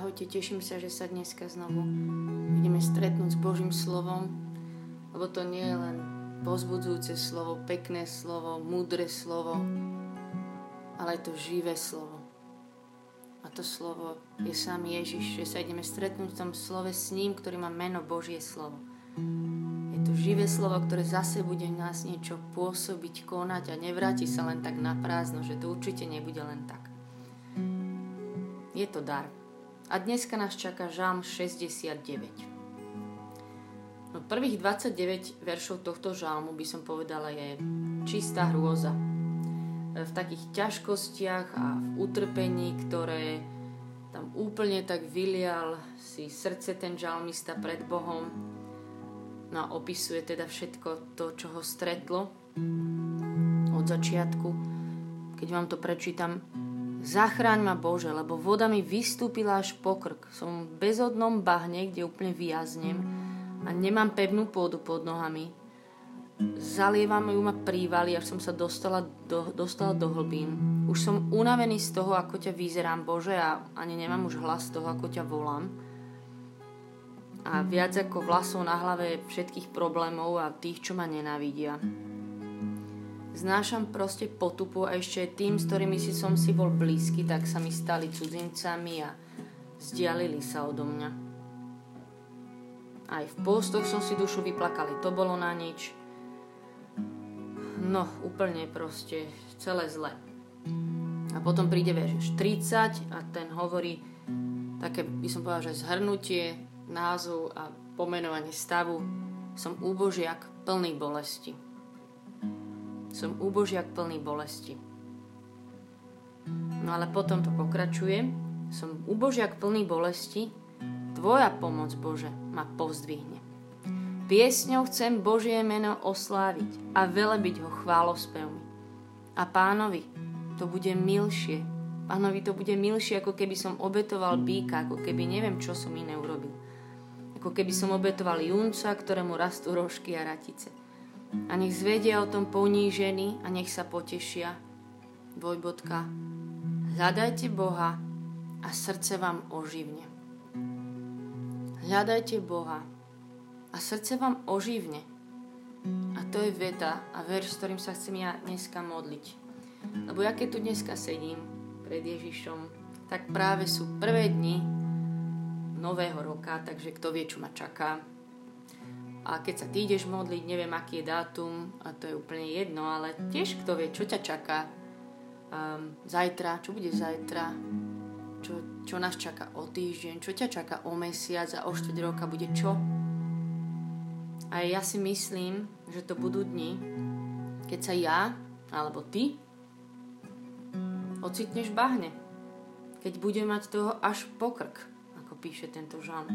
Ahojte, teším sa, že sa dneska znovu ideme stretnúť s Božím slovom, lebo to nie je len pozbudzujúce slovo, pekné slovo, múdre slovo, ale je to živé slovo. A to slovo je sám Ježiš, že sa ideme stretnúť v tom slove s ním, ktorý má meno Božie slovo. Je to živé slovo, ktoré zase bude v nás niečo pôsobiť, konať a nevráti sa len tak na prázdno, že to určite nebude len tak. Je to dar. A dneska nás čaká Žalm 69. No, prvých 29 veršov tohto žalmu by som povedala je čistá hrôza. V takých ťažkostiach a v utrpení, ktoré tam úplne tak vylial si srdce ten žalmista pred Bohom. No a opisuje teda všetko to, čo ho stretlo od začiatku. Keď vám to prečítam, Zachráň ma Bože, lebo voda mi vystúpila až po krk. Som v bezodnom bahne, kde úplne vyjaznem a nemám pevnú pôdu pod nohami. Zalievam ju ma prívali, až som sa dostala do, dostala do hlbín. Už som unavený z toho, ako ťa vyzerám, Bože, a ani nemám už hlas z toho, ako ťa volám. A viac ako vlasov na hlave všetkých problémov a tých, čo ma nenávidia. Znášam proste potupu a ešte tým, s ktorými si som si bol blízky, tak sa mi stali cudzincami a vzdialili sa odo mňa. Aj v postoch som si dušu vyplakali, to bolo na nič. No, úplne proste celé zle. A potom príde verš 30 a ten hovorí také, by som povedal, že zhrnutie názvu a pomenovanie stavu. Som úbožiak plný bolesti. Som úbožiak plný bolesti. No ale potom to pokračuje. Som úbožiak plný bolesti. Tvoja pomoc, Bože, ma povzdvihne. Piesňou chcem Božie meno osláviť a velebiť ho chválospevmi. A pánovi to bude milšie. Pánovi to bude milšie, ako keby som obetoval býka, ako keby neviem, čo som iné urobil. Ako keby som obetoval junca, ktorému rastú rožky a ratice. A nech zvedia o tom ponížení a nech sa potešia. Dvojbodka. Hľadajte Boha a srdce vám oživne. Hľadajte Boha a srdce vám oživne. A to je veta a verš, s ktorým sa chcem ja dneska modliť. Lebo ja keď tu dneska sedím pred Ježišom, tak práve sú prvé dni nového roka, takže kto vie, čo ma čaká a keď sa ty ideš modliť, neviem aký je dátum, a to je úplne jedno, ale tiež kto vie, čo ťa čaká um, zajtra, čo bude zajtra, čo, čo nás čaká o týždeň, čo ťa čaká o mesiac a o štvrť roka bude čo. A ja si myslím, že to budú dni, keď sa ja, alebo ty, ocitneš v bahne. Keď budem mať toho až pokrk, ako píše tento žán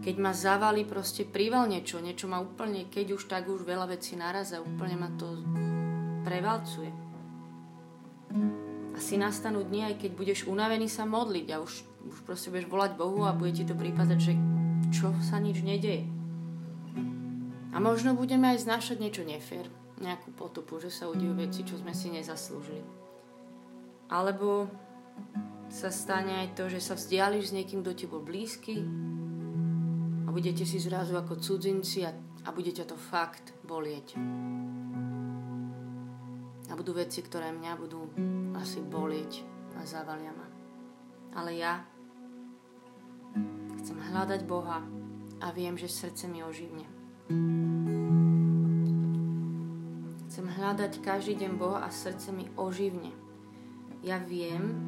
keď ma zavali proste príval niečo, niečo ma úplne, keď už tak už veľa vecí naraz a úplne ma to prevalcuje. Asi nastanú dni, aj keď budeš unavený sa modliť a už, už proste budeš volať Bohu a bude ti to prípadať, že čo sa nič nedeje. A možno budeme aj znášať niečo nefér, nejakú potupu, že sa udejú veci, čo sme si nezaslúžili. Alebo sa stane aj to, že sa vzdiališ s niekým, kto ti bol blízky, a budete si zrazu ako cudzinci a, a bude to fakt bolieť. A budú veci, ktoré mňa budú asi bolieť a zavalia ma. Ale ja chcem hľadať Boha a viem, že srdce mi oživne. Chcem hľadať každý deň Boha a srdce mi oživne. Ja viem,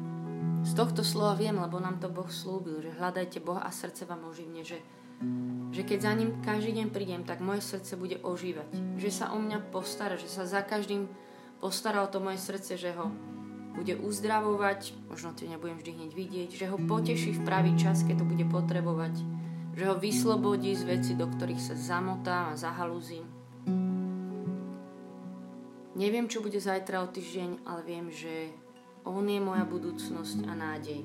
z tohto slova viem, lebo nám to Boh slúbil, že hľadajte Boha a srdce vám oživne, že že keď za ním každý deň prídem, tak moje srdce bude ožívať. Že sa o mňa postará, že sa za každým postará o to moje srdce, že ho bude uzdravovať, možno to nebudem vždy hneď vidieť, že ho poteší v pravý čas, keď to bude potrebovať, že ho vyslobodí z veci, do ktorých sa zamotá a zahalúzim. Neviem, čo bude zajtra o týždeň, ale viem, že on je moja budúcnosť a nádej.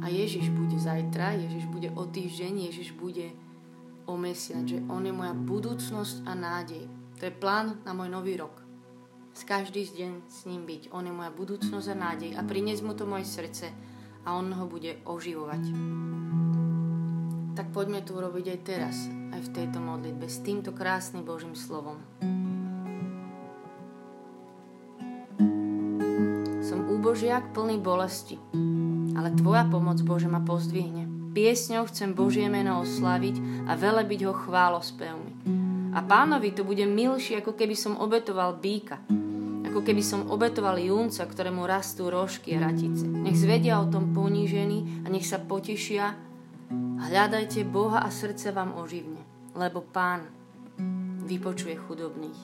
A Ježiš bude zajtra, Ježiš bude o týždeň, Ježiš bude o mesiac, že On je moja budúcnosť a nádej. To je plán na môj nový rok. Z každý deň s ním byť. On je moja budúcnosť a nádej. A priniesť mu to moje srdce a on ho bude oživovať. Tak poďme to urobiť aj teraz, aj v tejto modlitbe, s týmto krásnym Božím slovom. Som úbožiak plný bolesti, ale Tvoja pomoc, Bože, ma pozdvihne. Piesňou chcem Božie meno oslaviť a velebiť ho chválospevmi. A pánovi to bude milšie, ako keby som obetoval býka, ako keby som obetoval júnca, ktorému rastú rožky a ratice. Nech zvedia o tom ponížení a nech sa potešia. Hľadajte Boha a srdce vám oživne, lebo Pán vypočuje chudobných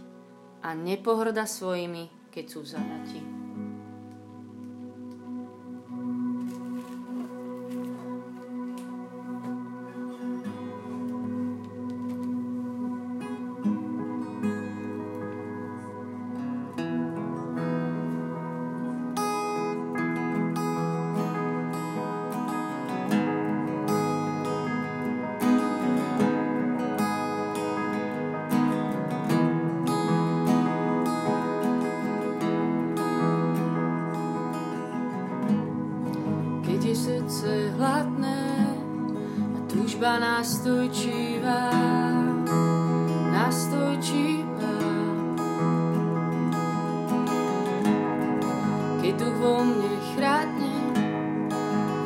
a nepohrda svojimi, keď sú zajatí. Nastojčivá, nastojčivá. Keď tu vo mne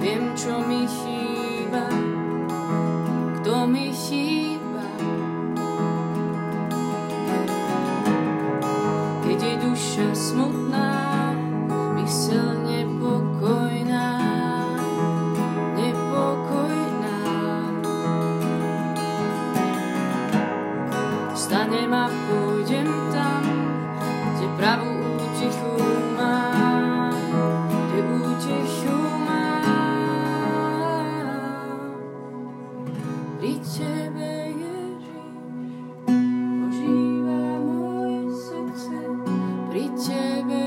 viem, čo mi chýba, kto mi chýba. Keď je duša smutná, mysel hľadať,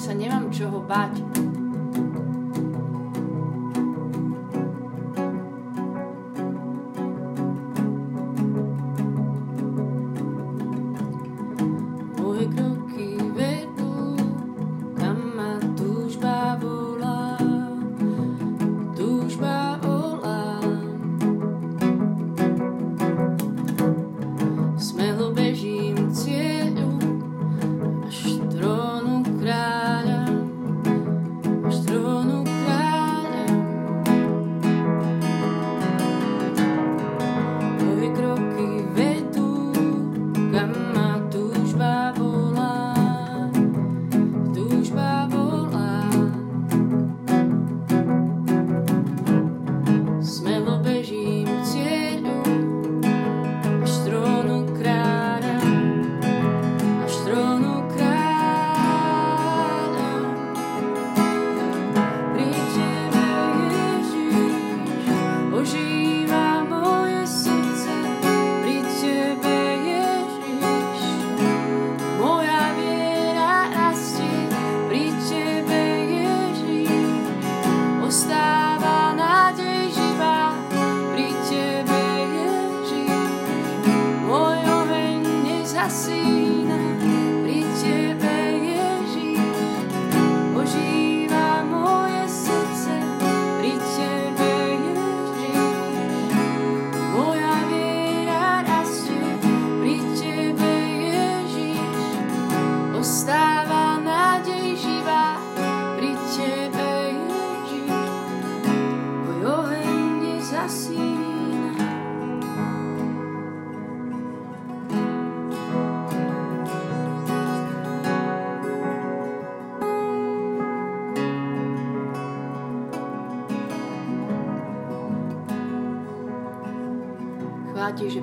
sa nemám čoho bať.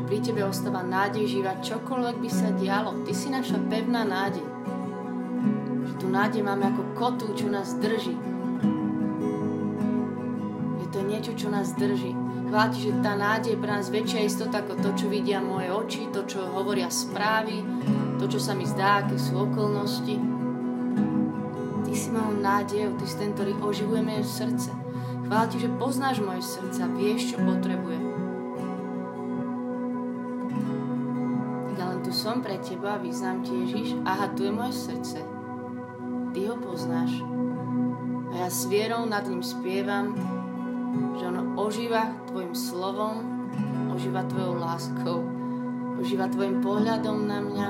Pri Tebe ostáva nádej žíva čokoľvek by sa dialo. Ty si naša pevná nádej. Že tu nádej máme ako kotu, čo nás drží niečo, čo nás drží. Chváti, že tá nádej je pre nás väčšia istota ako to, čo vidia moje oči, to, čo hovoria správy, to, čo sa mi zdá, aké sú okolnosti. Ty si mojou nádejou, ty si ten, ktorý oživuje moje srdce. Chváti, že poznáš moje srdce a vieš, čo potrebuje. Som pre teba vyznám ti Ježiš. Aha, tu je moje srdce. Ty ho poznáš. A ja s vierou nad ním spievam že ono ožíva tvojim slovom, ožíva tvojou láskou, ožíva tvojim pohľadom na mňa.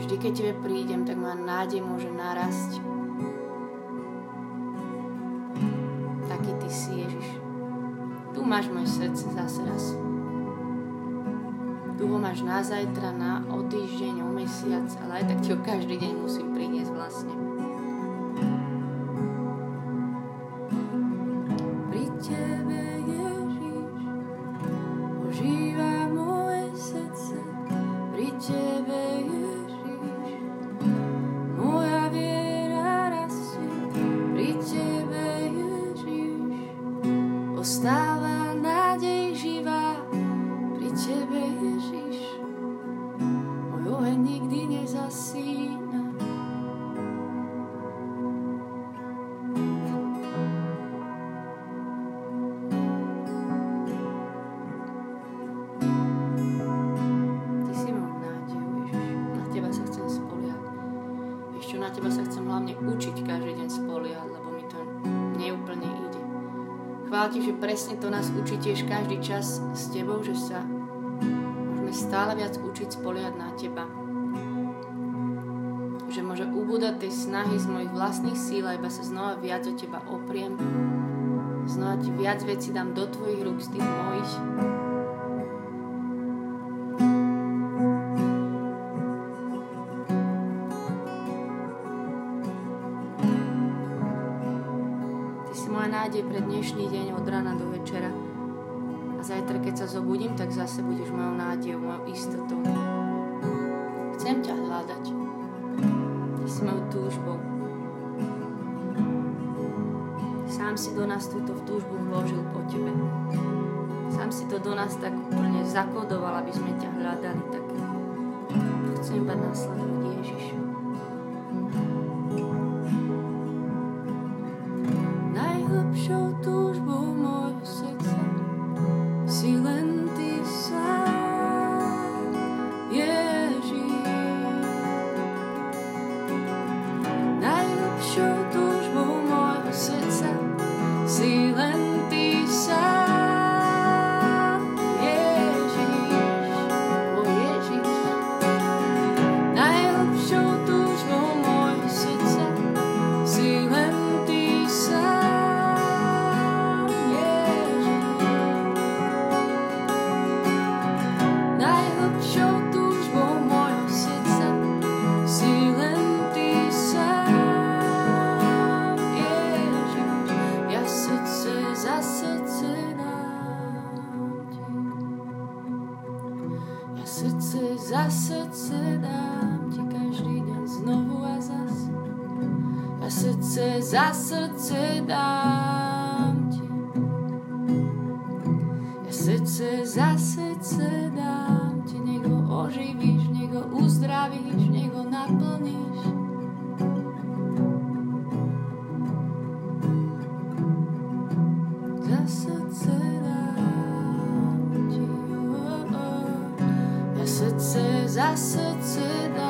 Vždy, keď tebe prídem, tak má nádej môže narasť. Taký ty si, Ježiš. Tu máš moje srdce zase raz. Tu ho máš na zajtra, na o týždeň, o mesiac, ale aj tak ti ho každý deň musím priniesť vlastne. Chvála Ti, že presne to nás učí tiež každý čas s Tebou, že sa môžeme stále viac učiť spoliať na Teba. Že môže ubúdať tej snahy z mojich vlastných síl a iba sa znova viac o Teba opriem. Znova Ti viac veci dám do Tvojich rúk z tých mojich. Pre dnešný deň od rána do večera. A zajtra, keď sa zobudím, tak zase budeš mojou nádejou, mojou istotou. Chcem ťa hľadať. Ty si mojou túžbou. Sám si do nás túto túžbu vložil po tebe. Sám si to do nás tak úplne zakodoval, aby sme ťa hľadali. Tak chcem iba nasledovať Ježišu. za srdce dám ti. Ja srdce za srdce dám ti, nech ho oživíš, nech ho uzdravíš, nech ho naplníš. Za srdce dám ti, ja srdce srdce za srdce dám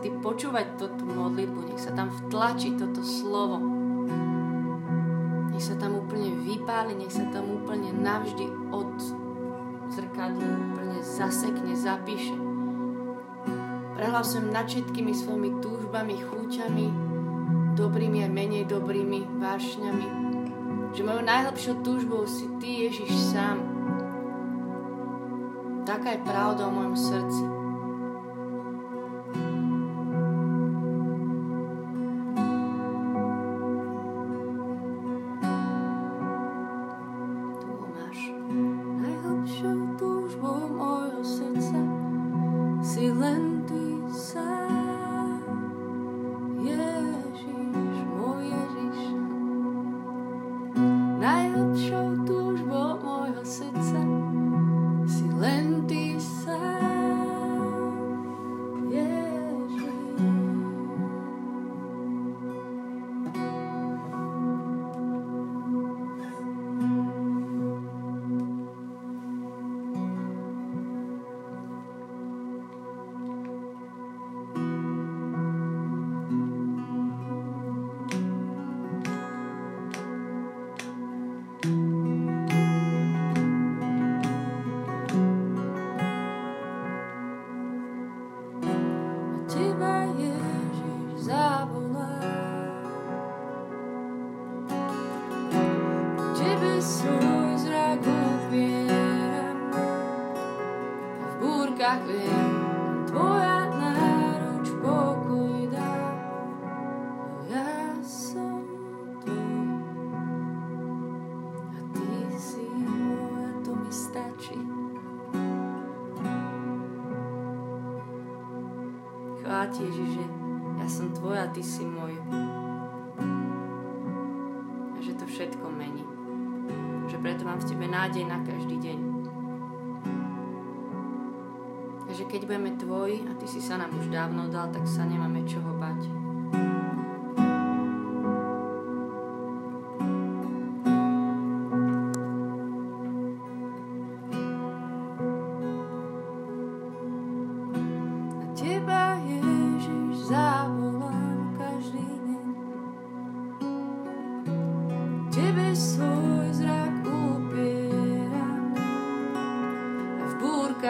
ty počúvať túto modlitbu, nech sa tam vtlačí toto slovo. Nech sa tam úplne vypáli, nech sa tam úplne navždy od zrkadla úplne zasekne, zapíše. Prehlasujem nad všetkými svojimi túžbami, chúťami, dobrými a menej dobrými vášňami, že mojou najhlbšou túžbou si Ty, Ježiš, sám. Taká je pravda o mojom srdci. Ti, Ježiš, že ja som tvoj a ty si môj. A že to všetko mení. Že preto mám v tebe nádej na každý deň. A že keď budeme tvoji a ty si sa nám už dávno dal, tak sa nemáme čoho bať.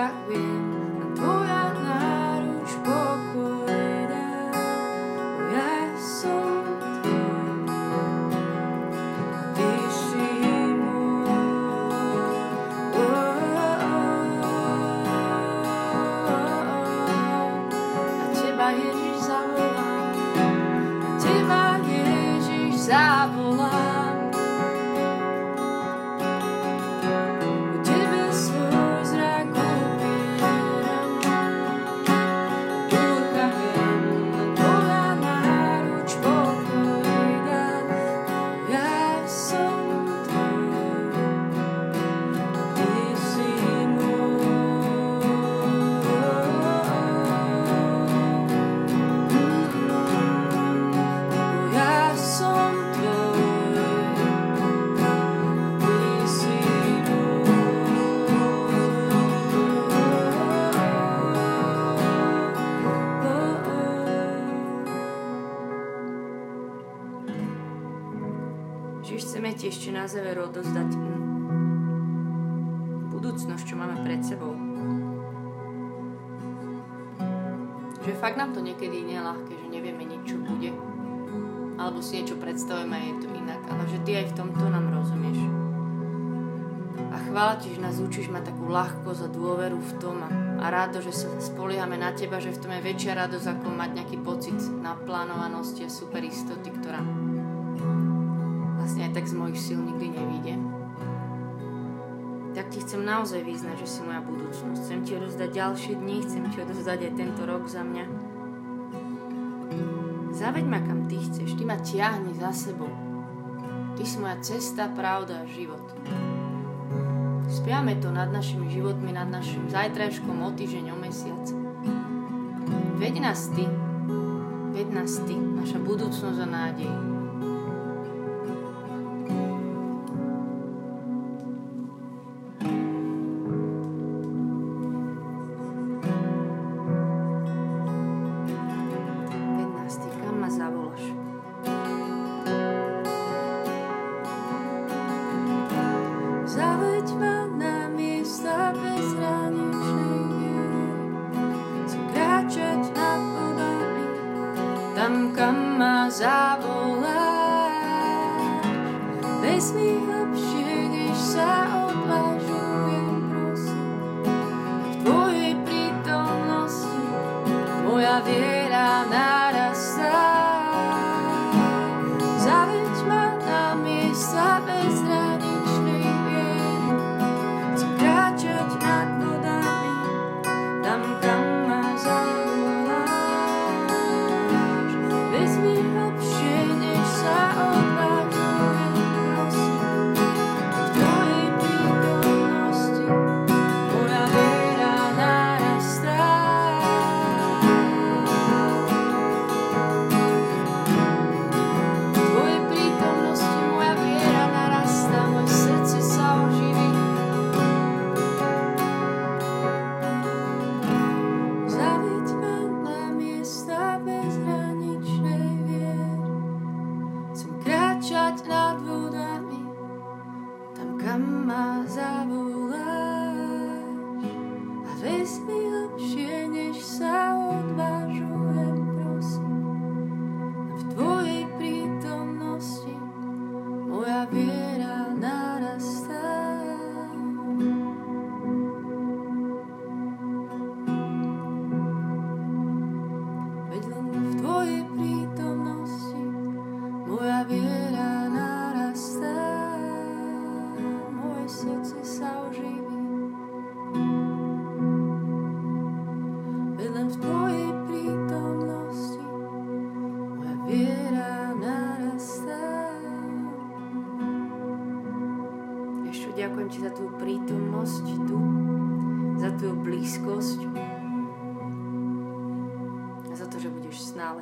that wind. Ešte na záver odozdať hm, budúcnosť, čo máme pred sebou. Že fakt nám to niekedy nie je ľahké, že nevieme nič, čo bude. Alebo si niečo predstavujeme a je to inak. Ale že ty aj v tomto nám rozumieš. A chvála ti, že nás učíš mať takú ľahkosť a dôveru v tom a, a rádo, že sa spoliehame na teba, že v tom je väčšia radosť, ako mať nejaký pocit naplánovanosti a super istoty, ktorá vlastne aj tak z mojich síl nikdy nevíde. Tak ti chcem naozaj vyznať, že si moja budúcnosť. Chcem ti odozdať ďalšie dni, chcem ti odozdať aj tento rok za mňa. Zaveď ma kam ty chceš, ty ma tiahni za sebou. Ty si moja cesta, pravda a život. Spiame to nad našimi životmi, nad našim zajtrajškom, o týždeň, o mesiac. Veď nás ty, veď nás ty, naša budúcnosť a nádej. viera v.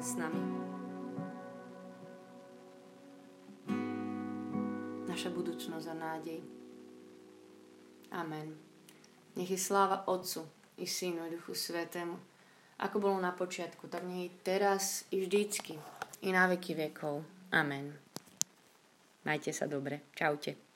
s nami. Naša budúcnosť a nádej. Amen. Nech je sláva Otcu i Synu i Duchu Svetému, ako bolo na počiatku, tak nech je teraz i vždycky, i na veky vekov. Amen. Majte sa dobre. Čaute.